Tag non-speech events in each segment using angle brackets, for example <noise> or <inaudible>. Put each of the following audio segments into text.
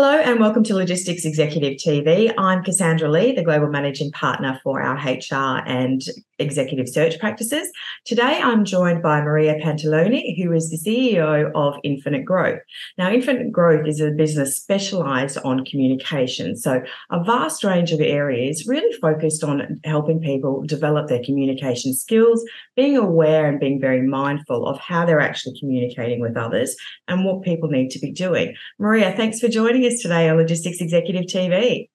Hello and welcome to Logistics Executive TV. I'm Cassandra Lee, the Global Managing Partner for our HR and executive search practices. Today I'm joined by Maria Pantalone, who is the CEO of Infinite Growth. Now, Infinite Growth is a business specialized on communication. So, a vast range of areas really focused on helping people develop their communication skills, being aware and being very mindful of how they're actually communicating with others and what people need to be doing. Maria, thanks for joining joining us today Logistics Executive TV.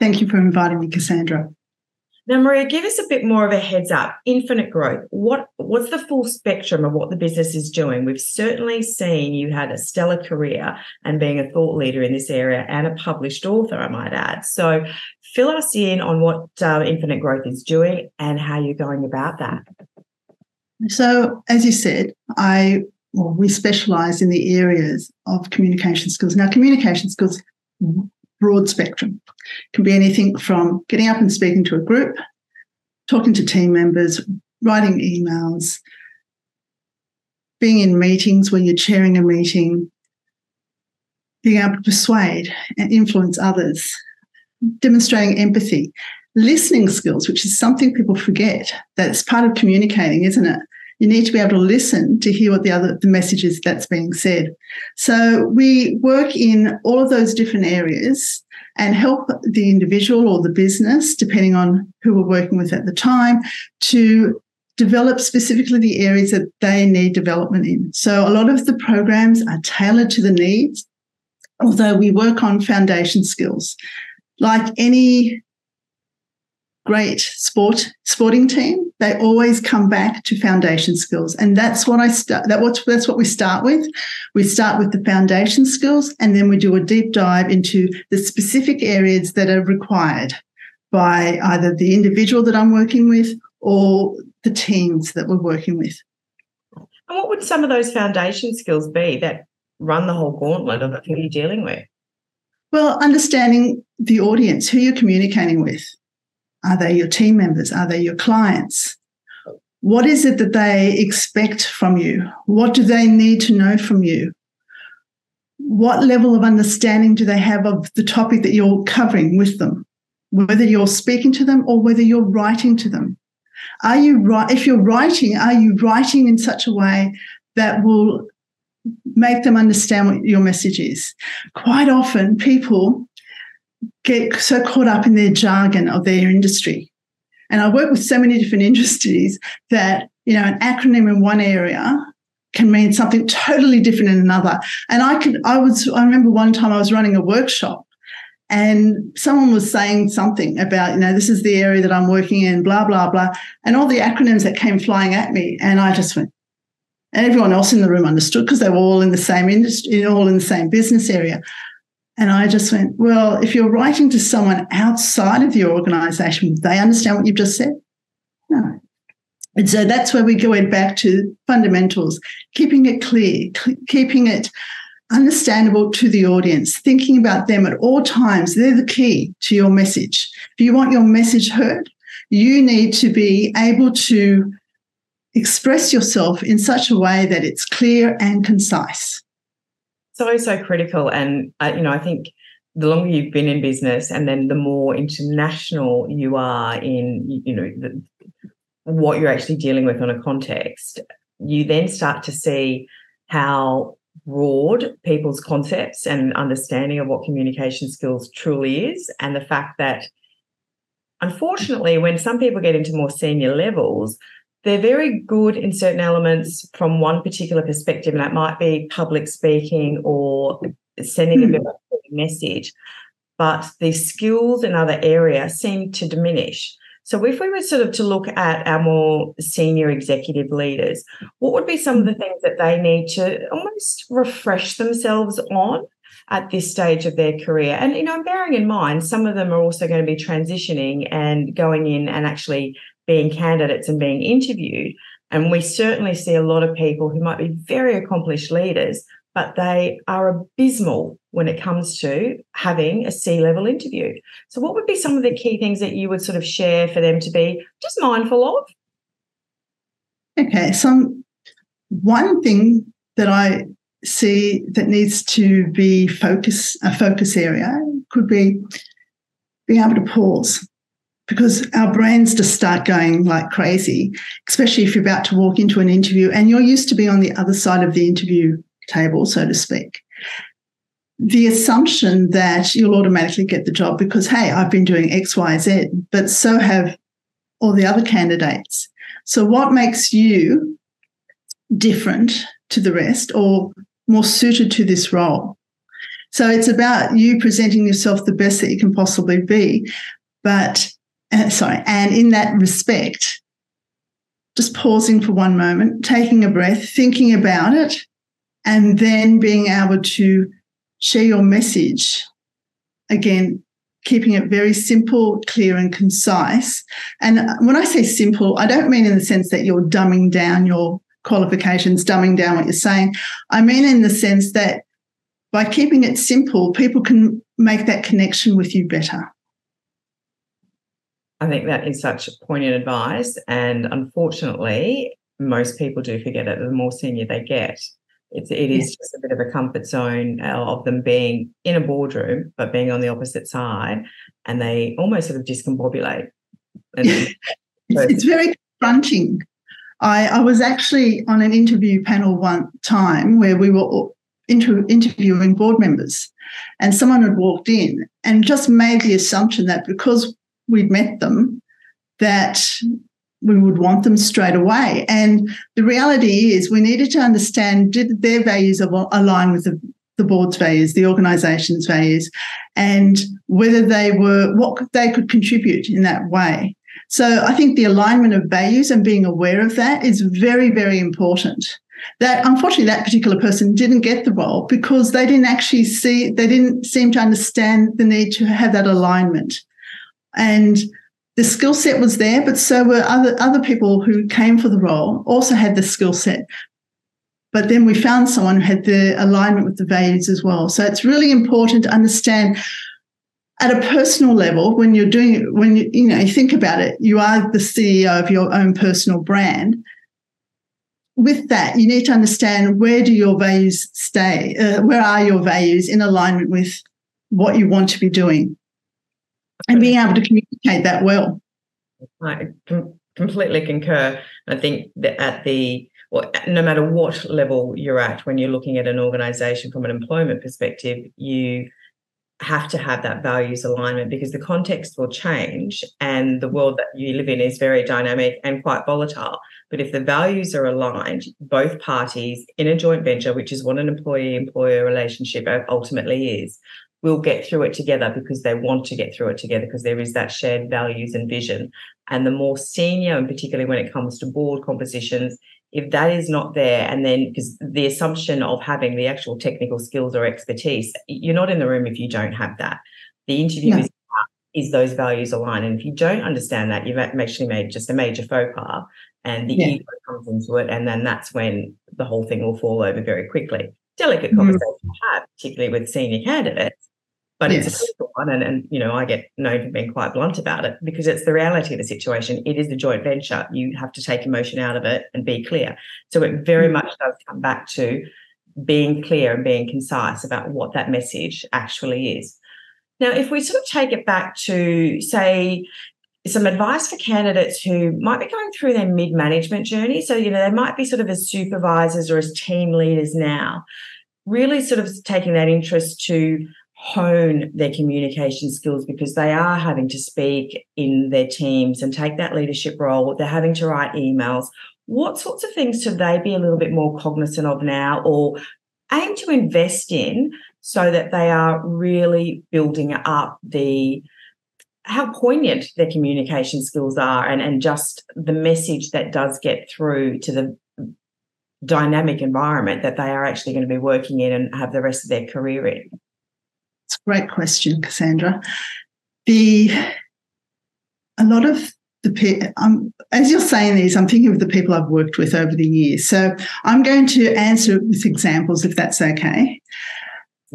Thank you for inviting me, Cassandra. Now, Maria, give us a bit more of a heads up. Infinite growth. What what's the full spectrum of what the business is doing? We've certainly seen you had a stellar career and being a thought leader in this area and a published author, I might add. So, fill us in on what uh, Infinite Growth is doing and how you're going about that. So, as you said, I well, we specialize in the areas of communication skills. Now, communication skills, broad spectrum, can be anything from getting up and speaking to a group, talking to team members, writing emails, being in meetings where you're chairing a meeting, being able to persuade and influence others, demonstrating empathy, listening skills, which is something people forget. That's part of communicating, isn't it? You need to be able to listen to hear what the other the message is that's being said. So we work in all of those different areas and help the individual or the business, depending on who we're working with at the time, to develop specifically the areas that they need development in. So a lot of the programs are tailored to the needs, although we work on foundation skills. Like any great sport sporting team, they always come back to foundation skills, and that's what I start. That what that's what we start with. We start with the foundation skills, and then we do a deep dive into the specific areas that are required by either the individual that I'm working with or the teams that we're working with. And what would some of those foundation skills be that run the whole gauntlet of who you're dealing with? Well, understanding the audience, who you're communicating with are they your team members? Are they your clients? What is it that they expect from you? What do they need to know from you? What level of understanding do they have of the topic that you're covering with them? Whether you're speaking to them or whether you're writing to them. Are you right? If you're writing, are you writing in such a way that will make them understand what your message is? Quite often, people get so caught up in their jargon of their industry. And I work with so many different <laughs> industries that, you know, an acronym in one area can mean something totally different in another. And I could, I was, I remember one time I was running a workshop and someone was saying something about, you know, this is the area that I'm working in, blah, blah, blah. And all the acronyms that came flying at me. And I just went, and everyone else in the room understood because they were all in the same industry, all in the same business area. And I just went, well, if you're writing to someone outside of your organization, they understand what you've just said? No. And so that's where we go back to fundamentals, keeping it clear, keeping it understandable to the audience, thinking about them at all times. They're the key to your message. If you want your message heard, you need to be able to express yourself in such a way that it's clear and concise so so critical and uh, you know i think the longer you've been in business and then the more international you are in you know the, what you're actually dealing with on a context you then start to see how broad people's concepts and understanding of what communication skills truly is and the fact that unfortunately when some people get into more senior levels they're very good in certain elements from one particular perspective, and that might be public speaking or sending a hmm. message. But the skills in other areas seem to diminish. So, if we were sort of to look at our more senior executive leaders, what would be some of the things that they need to almost refresh themselves on at this stage of their career? And, you know, bearing in mind, some of them are also going to be transitioning and going in and actually being candidates and being interviewed. And we certainly see a lot of people who might be very accomplished leaders, but they are abysmal when it comes to having a C level interview. So, what would be some of the key things that you would sort of share for them to be just mindful of? Okay, so one thing that I see that needs to be focus a focus area could be being able to pause because our brains just start going like crazy, especially if you're about to walk into an interview and you're used to be on the other side of the interview table, so to speak. The assumption that you'll automatically get the job because, hey, I've been doing X, Y, Z, but so have all the other candidates. So, what makes you different to the rest or more suited to this role? So, it's about you presenting yourself the best that you can possibly be. But, uh, sorry, and in that respect, just pausing for one moment, taking a breath, thinking about it, and then being able to share your message again keeping it very simple, clear, and concise. And when I say simple, I don't mean in the sense that you're dumbing down your qualifications, dumbing down what you're saying. I mean in the sense that by keeping it simple, people can make that connection with you better. I think that is such poignant advice. And unfortunately, most people do forget it the more senior they get. It's, it is yes. just a bit of a comfort zone uh, of them being in a boardroom, but being on the opposite side, and they almost sort of discombobulate. And <laughs> it's, it's very confronting. I, I was actually on an interview panel one time where we were inter- interviewing board members, and someone had walked in and just made the assumption that because we'd met them, that we would want them straight away. And the reality is, we needed to understand did their values align with the, the board's values, the organisation's values, and whether they were what they could contribute in that way. So I think the alignment of values and being aware of that is very, very important. That unfortunately that particular person didn't get the role because they didn't actually see, they didn't seem to understand the need to have that alignment. And the skill set was there, but so were other other people who came for the role also had the skill set. But then we found someone who had the alignment with the values as well. So it's really important to understand at a personal level when you're doing when you, you know you think about it, you are the CEO of your own personal brand. With that, you need to understand where do your values stay? Uh, where are your values in alignment with what you want to be doing? and being able to communicate that well. I com- completely concur. I think that at the well, no matter what level you're at, when you're looking at an organization from an employment perspective, you have to have that values alignment because the context will change and the world that you live in is very dynamic and quite volatile. But if the values are aligned, both parties in a joint venture, which is what an employee employer relationship ultimately is, will get through it together because they want to get through it together because there is that shared values and vision. And the more senior, and particularly when it comes to board compositions, if that is not there, and then because the assumption of having the actual technical skills or expertise, you're not in the room if you don't have that. The interview is, is those values aligned. And if you don't understand that, you've actually made just a major faux pas and the yeah. ego comes into it. And then that's when the whole thing will fall over very quickly. Delicate mm-hmm. conversation to have, particularly with senior candidates but yes. it's a critical one. And, and, you know, I get known for being quite blunt about it because it's the reality of the situation. It is a joint venture. You have to take emotion out of it and be clear. So it very mm-hmm. much does come back to being clear and being concise about what that message actually is. Now, if we sort of take it back to, say, some advice for candidates who might be going through their mid management journey. So, you know, they might be sort of as supervisors or as team leaders now, really sort of taking that interest to hone their communication skills because they are having to speak in their teams and take that leadership role. They're having to write emails. What sorts of things should they be a little bit more cognizant of now or aim to invest in so that they are really building up the how poignant their communication skills are and, and just the message that does get through to the dynamic environment that they are actually going to be working in and have the rest of their career in. It's a great question, Cassandra. The a lot of the um, as you're saying these, I'm thinking of the people I've worked with over the years. So I'm going to answer with examples, if that's okay.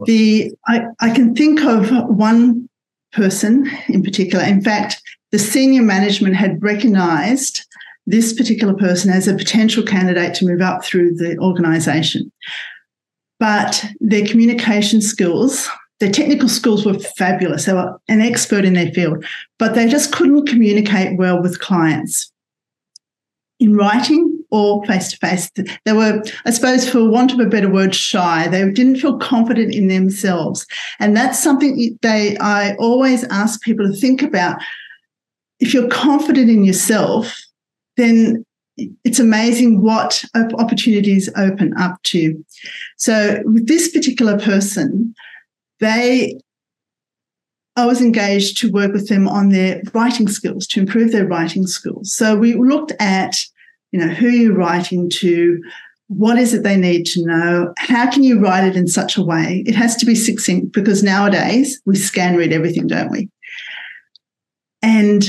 The I, I can think of one person in particular. In fact, the senior management had recognised this particular person as a potential candidate to move up through the organisation. but their communication skills, their technical skills were fabulous. They were an expert in their field, but they just couldn't communicate well with clients in writing or face to face. They were, I suppose, for want of a better word, shy. They didn't feel confident in themselves. And that's something they I always ask people to think about. If you're confident in yourself, then it's amazing what opportunities open up to. So with this particular person, they I was engaged to work with them on their writing skills, to improve their writing skills. So we looked at, you know, who you're writing to, what is it they need to know, how can you write it in such a way? It has to be succinct because nowadays we scan read everything, don't we? And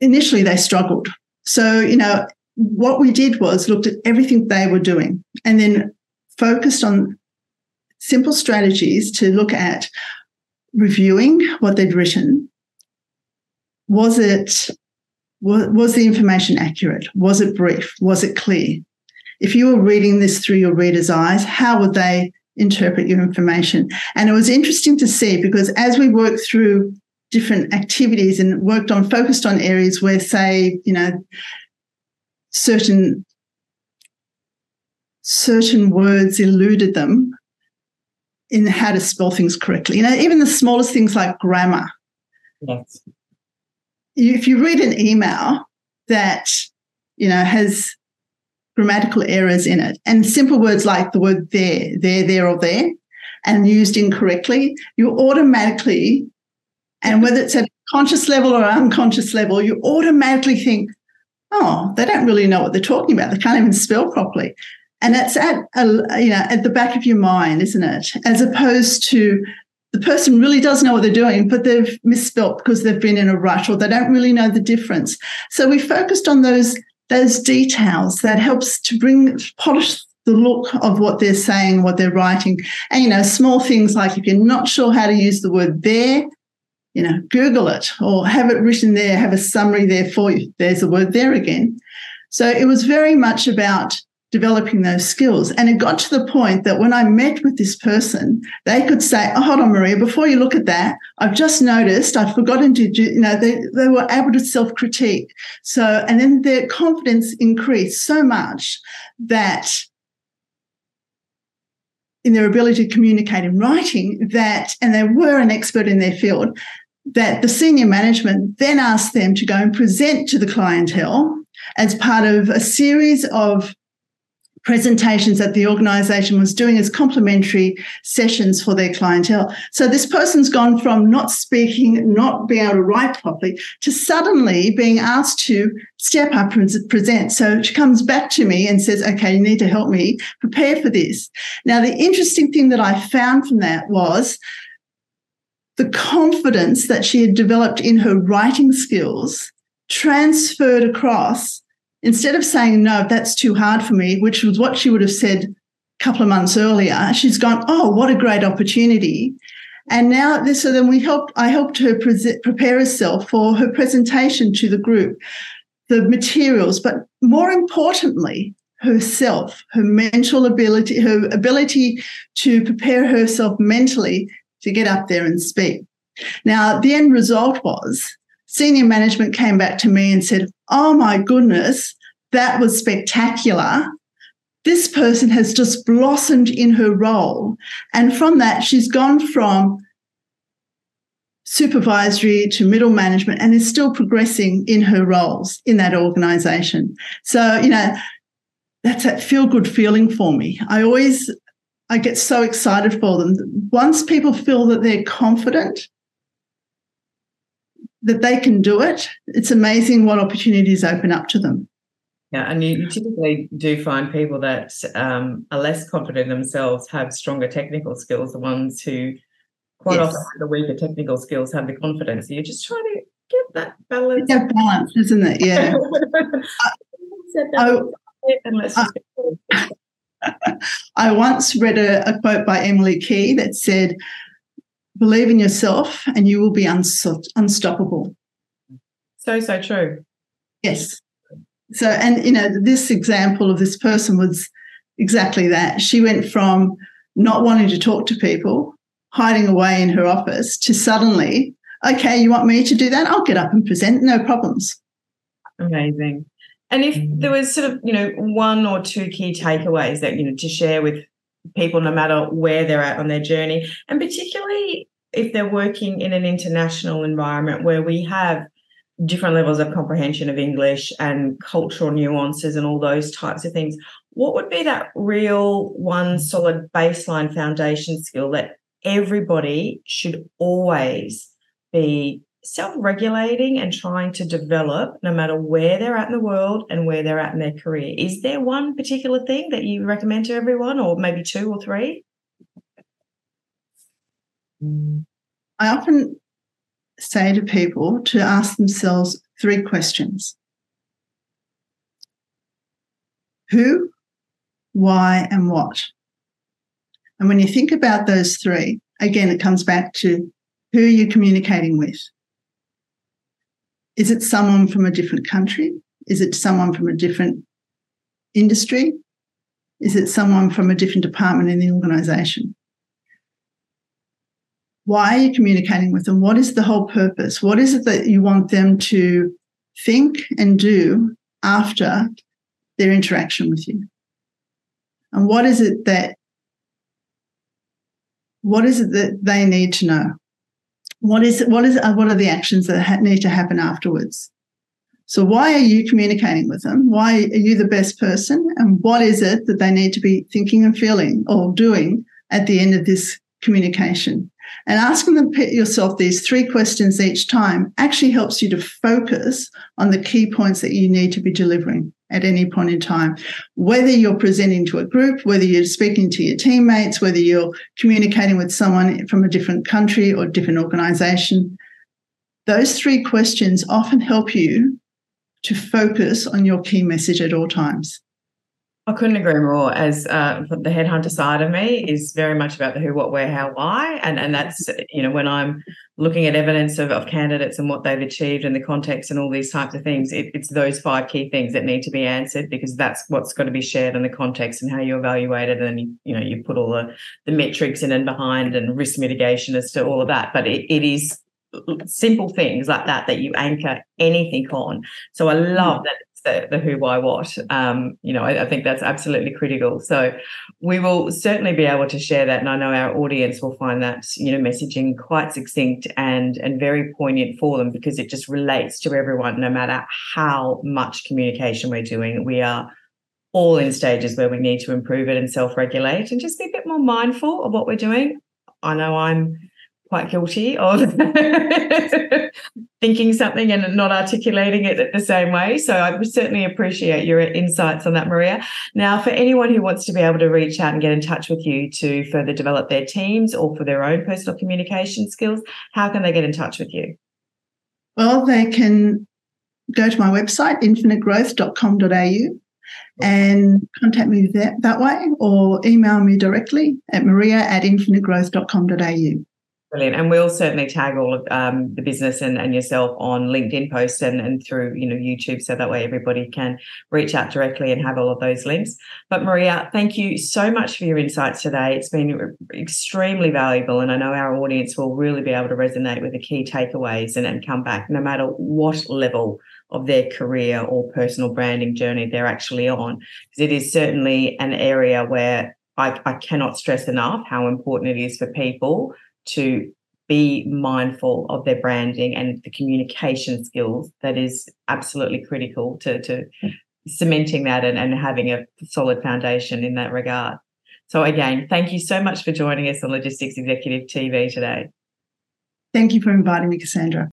initially they struggled. So, you know, what we did was looked at everything they were doing and then focused on simple strategies to look at reviewing what they'd written. Was it was, the information accurate? Was it brief? Was it clear? If you were reading this through your reader's eyes, how would they interpret your information? And it was interesting to see because as we worked through different activities and worked on focused on areas where, say, you know, certain certain words eluded them in how to spell things correctly. You know, even the smallest things like grammar. Yes. If you read an email that, you know, has grammatical errors in it and simple words like the word there, there, there, or there, and used incorrectly, you automatically, and whether it's at a conscious level or unconscious level, you automatically think, oh, they don't really know what they're talking about. They can't even spell properly. And it's at a, you know at the back of your mind, isn't it? As opposed to the person really does know what they're doing, but they've misspelt because they've been in a rush or they don't really know the difference. So we focused on those those details that helps to bring polish the look of what they're saying, what they're writing. And you know, small things like if you're not sure how to use the word there, you know, Google it or have it written there, have a summary there for you. There's the word there again. So it was very much about developing those skills. And it got to the point that when I met with this person, they could say, Oh, hold on, Maria, before you look at that, I've just noticed I've forgotten to do, you know, they, they were able to self critique. So, and then their confidence increased so much that in their ability to communicate in writing that, and they were an expert in their field, that the senior management then asked them to go and present to the clientele as part of a series of presentations that the organization was doing as complimentary sessions for their clientele. So this person's gone from not speaking, not being able to write properly, to suddenly being asked to step up and present. So she comes back to me and says, okay, you need to help me prepare for this. Now, the interesting thing that I found from that was the confidence that she had developed in her writing skills transferred across instead of saying, no, that's too hard for me, which was what she would have said a couple of months earlier, she's gone, oh, what a great opportunity. And now this, so then we helped, I helped her pre- prepare herself for her presentation to the group, the materials, but more importantly, herself, her mental ability, her ability to prepare herself mentally to get up there and speak. Now, the end result was senior management came back to me and said, Oh my goodness, that was spectacular. This person has just blossomed in her role. And from that, she's gone from supervisory to middle management and is still progressing in her roles in that organization. So, you know, that's that feel good feeling for me. I always I get so excited for them. Once people feel that they're confident that they can do it, it's amazing what opportunities open up to them. Yeah, and you, typically do find people that um, are less confident in themselves have stronger technical skills. The ones who quite yes. often have the weaker technical skills have the confidence. So you're just trying to get that balance. That balance, isn't it? Yeah. <laughs> I, I, <laughs> I once read a, a quote by Emily Key that said, believe in yourself and you will be unstoppable. So, so true. Yes. So, and you know, this example of this person was, exactly that. She went from not wanting to talk to people, hiding away in her office, to suddenly, okay, you want me to do that? I'll get up and present, no problems. Amazing. And if mm. there was sort of, you know, one or two key takeaways that, you know, to share with people, no matter where they're at on their journey, and particularly if they're working in an international environment where we have different levels of comprehension of English and cultural nuances and all those types of things, what would be that real one solid baseline foundation skill that everybody should always be self regulating and trying to develop no matter where they're at in the world and where they're at in their career? Is there one particular thing that you recommend to everyone, or maybe two or three? I often say to people to ask themselves three questions Who, why, and what? And when you think about those three, again, it comes back to who are you communicating with? Is it someone from a different country? Is it someone from a different industry? Is it someone from a different department in the organization? Why are you communicating with them? What is the whole purpose? What is it that you want them to think and do after their interaction with you? And what is it that what is it that they need to know? What is what is uh, what are the actions that need to happen afterwards? So why are you communicating with them? Why are you the best person? And what is it that they need to be thinking and feeling or doing at the end of this communication? And asking them yourself these three questions each time actually helps you to focus on the key points that you need to be delivering at any point in time. Whether you're presenting to a group, whether you're speaking to your teammates, whether you're communicating with someone from a different country or different organization, those three questions often help you to focus on your key message at all times. I couldn't agree more. As uh, the headhunter side of me is very much about the who, what, where, how, why, and and that's you know when I'm looking at evidence of, of candidates and what they've achieved and the context and all these types of things, it, it's those five key things that need to be answered because that's what's got to be shared in the context and how you evaluate it, and you, you know you put all the the metrics in and behind and risk mitigation as to all of that. But it, it is simple things like that that you anchor anything on. So I love that the, the who, why, what. Um, you know, I, I, think that's absolutely critical. So we will certainly be able to share that, and I know our audience will find that you know messaging quite succinct and and very poignant for them because it just relates to everyone, no matter how much communication we're doing. We are all in stages where we need to improve it and self-regulate and just be a bit more mindful of what we're doing. I know I'm quite guilty of <laughs> thinking something and not articulating it the same way. So I certainly appreciate your insights on that, Maria. Now, for anyone who wants to be able to reach out and get in touch with you to further develop their teams or for their own personal communication skills, how can they get in touch with you? Well, they can go to my website, infinitegrowth.com.au and contact me that, that way or email me directly at maria at infinitegrowth.com.au. Brilliant. And we'll certainly tag all of um, the business and, and yourself on LinkedIn posts and, and through, you know, YouTube. So that way everybody can reach out directly and have all of those links. But Maria, thank you so much for your insights today. It's been extremely valuable. And I know our audience will really be able to resonate with the key takeaways and, and come back no matter what level of their career or personal branding journey they're actually on. Because it is certainly an area where I, I cannot stress enough how important it is for people to be mindful of their branding and the communication skills that is absolutely critical to, to cementing that and, and having a solid foundation in that regard. So again, thank you so much for joining us on Logistics Executive TV today. Thank you for inviting me, Cassandra.